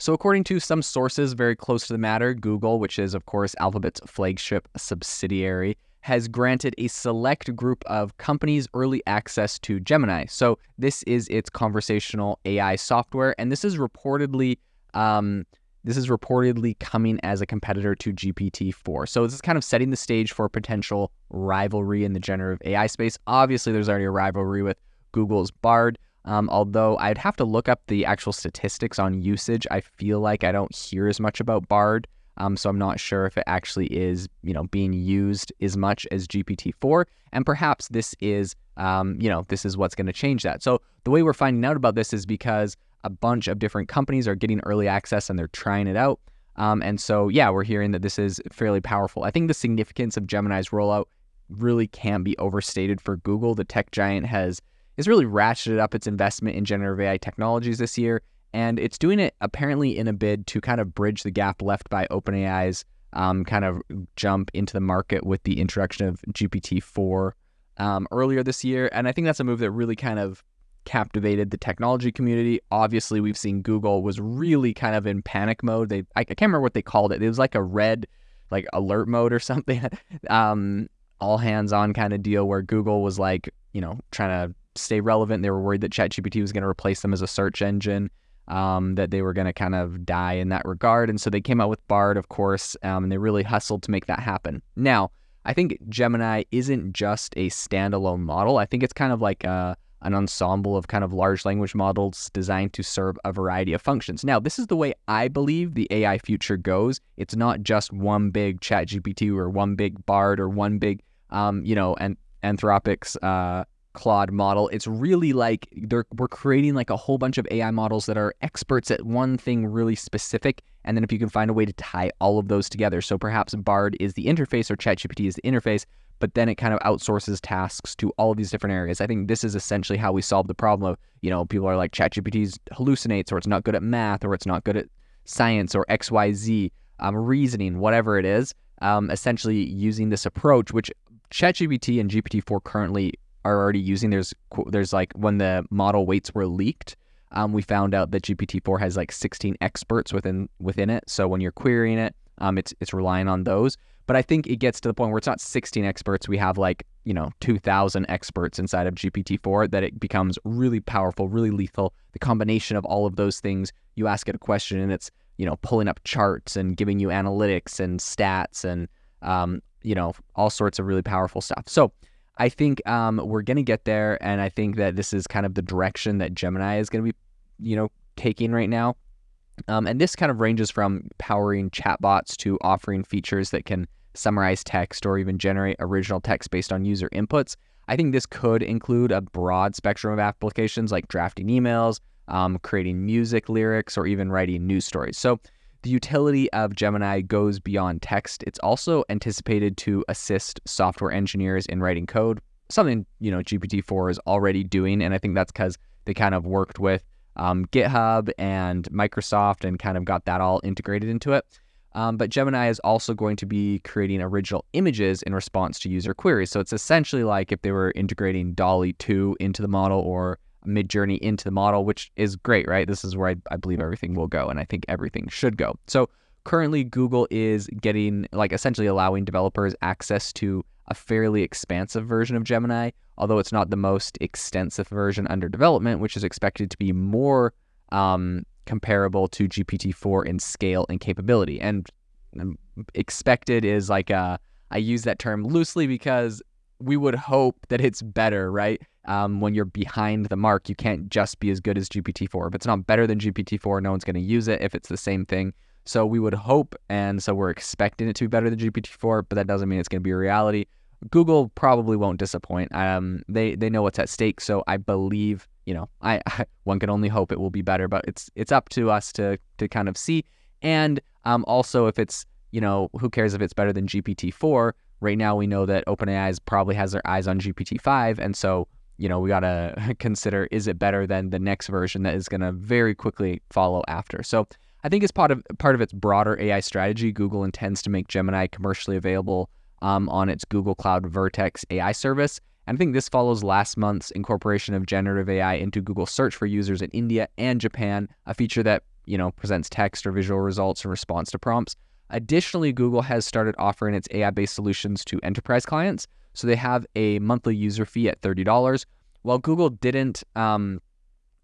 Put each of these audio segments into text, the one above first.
So, according to some sources very close to the matter, Google, which is, of course, Alphabet's flagship subsidiary, has granted a select group of companies early access to Gemini. So, this is its conversational AI software, and this is reportedly. Um, this is reportedly coming as a competitor to GPT-4. So this is kind of setting the stage for potential rivalry in the generative AI space. Obviously, there's already a rivalry with Google's Bard, um, although I'd have to look up the actual statistics on usage. I feel like I don't hear as much about Bard, um, so I'm not sure if it actually is, you know, being used as much as GPT-4. And perhaps this is, um, you know, this is what's going to change that. So the way we're finding out about this is because a bunch of different companies are getting early access and they're trying it out. Um, and so, yeah, we're hearing that this is fairly powerful. I think the significance of Gemini's rollout really can't be overstated for Google. The tech giant has has really ratcheted up its investment in generative AI technologies this year, and it's doing it apparently in a bid to kind of bridge the gap left by OpenAI's um, kind of jump into the market with the introduction of GPT-4 um, earlier this year. And I think that's a move that really kind of captivated the technology community. Obviously, we've seen Google was really kind of in panic mode. They I, I can't remember what they called it. It was like a red like alert mode or something. um, all hands on kind of deal where Google was like, you know, trying to stay relevant. They were worried that ChatGPT was going to replace them as a search engine, um, that they were going to kind of die in that regard. And so they came out with Bard, of course, um, and they really hustled to make that happen. Now, I think Gemini isn't just a standalone model. I think it's kind of like a, an ensemble of kind of large language models designed to serve a variety of functions. Now, this is the way I believe the AI future goes. It's not just one big ChatGPT or one big Bard or one big, um, you know, and Anthropic's uh, Claude model. It's really like they're we're creating like a whole bunch of AI models that are experts at one thing really specific. And then if you can find a way to tie all of those together. So perhaps Bard is the interface or ChatGPT is the interface, but then it kind of outsources tasks to all of these different areas. I think this is essentially how we solve the problem of, you know, people are like ChatGPT hallucinates or it's not good at math or it's not good at science or XYZ, um, reasoning, whatever it is. Um, essentially using this approach, which ChatGPT and GPT-4 currently are already using. There's there's like when the model weights were leaked, um, we found out that GPT-4 has like 16 experts within within it. So when you're querying it, um, it's it's relying on those. But I think it gets to the point where it's not 16 experts. We have like you know 2,000 experts inside of GPT-4 that it becomes really powerful, really lethal. The combination of all of those things. You ask it a question and it's you know pulling up charts and giving you analytics and stats and um, you know all sorts of really powerful stuff. So I think um, we're going to get there. And I think that this is kind of the direction that Gemini is going to be, you know, taking right now. Um, and this kind of ranges from powering chatbots to offering features that can summarize text or even generate original text based on user inputs. I think this could include a broad spectrum of applications like drafting emails, um, creating music lyrics, or even writing news stories. So the utility of Gemini goes beyond text. It's also anticipated to assist software engineers in writing code, something, you know, GPT-4 is already doing. And I think that's because they kind of worked with um, GitHub and Microsoft and kind of got that all integrated into it. Um, but Gemini is also going to be creating original images in response to user queries. So it's essentially like if they were integrating DALL-E 2 into the model or Midjourney into the model, which is great, right? This is where I, I believe everything will go, and I think everything should go. So currently, Google is getting, like, essentially allowing developers access to a fairly expansive version of Gemini, although it's not the most extensive version under development, which is expected to be more um, comparable to GPT-4 in scale and capability. And um, expected is like a, I use that term loosely because we would hope that it's better, right? Um, when you're behind the mark, you can't just be as good as GPT-4. If it's not better than GPT-4, no one's going to use it if it's the same thing. So we would hope, and so we're expecting it to be better than GPT-4, but that doesn't mean it's going to be a reality. Google probably won't disappoint. Um, they they know what's at stake, so I believe you know I, I one can only hope it will be better, but it's it's up to us to to kind of see. And um, also if it's you know who cares if it's better than GPT-4? Right now, we know that OpenAI probably has their eyes on GPT-5, and so you know we gotta consider is it better than the next version that is gonna very quickly follow after. So I think as part of part of its broader AI strategy, Google intends to make Gemini commercially available um, on its Google Cloud Vertex AI service. And I think this follows last month's incorporation of generative AI into Google Search for users in India and Japan, a feature that you know, presents text or visual results in response to prompts. Additionally, Google has started offering its AI-based solutions to enterprise clients. So they have a monthly user fee at $30. While Google didn't, um,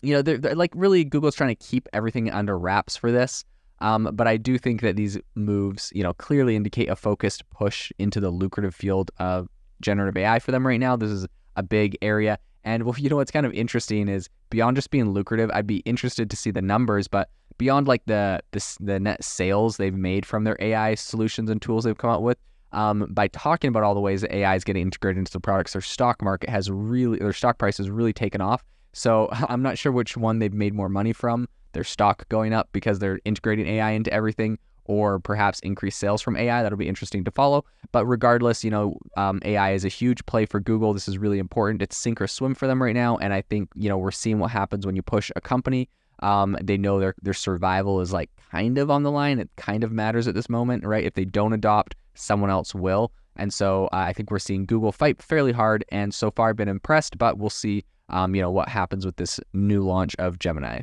you know, they're, they're, like really Google's trying to keep everything under wraps for this. Um, but I do think that these moves, you know, clearly indicate a focused push into the lucrative field of generative AI for them right now. This is a big area. And well, you know what's kind of interesting is beyond just being lucrative, I'd be interested to see the numbers, but beyond like the the, the net sales they've made from their AI solutions and tools they've come out with, um, by talking about all the ways that AI is getting integrated into the products, their stock market has really, their stock price has really taken off. So I'm not sure which one they've made more money from, their stock going up because they're integrating AI into everything, or perhaps increased sales from AI. That'll be interesting to follow. But regardless, you know, um, AI is a huge play for Google. This is really important. It's sink or swim for them right now. And I think, you know, we're seeing what happens when you push a company. Um, they know their their survival is like kind of on the line. It kind of matters at this moment, right? If they don't adopt, someone else will. And so uh, I think we're seeing Google fight fairly hard, and so far been impressed. But we'll see, um, you know, what happens with this new launch of Gemini.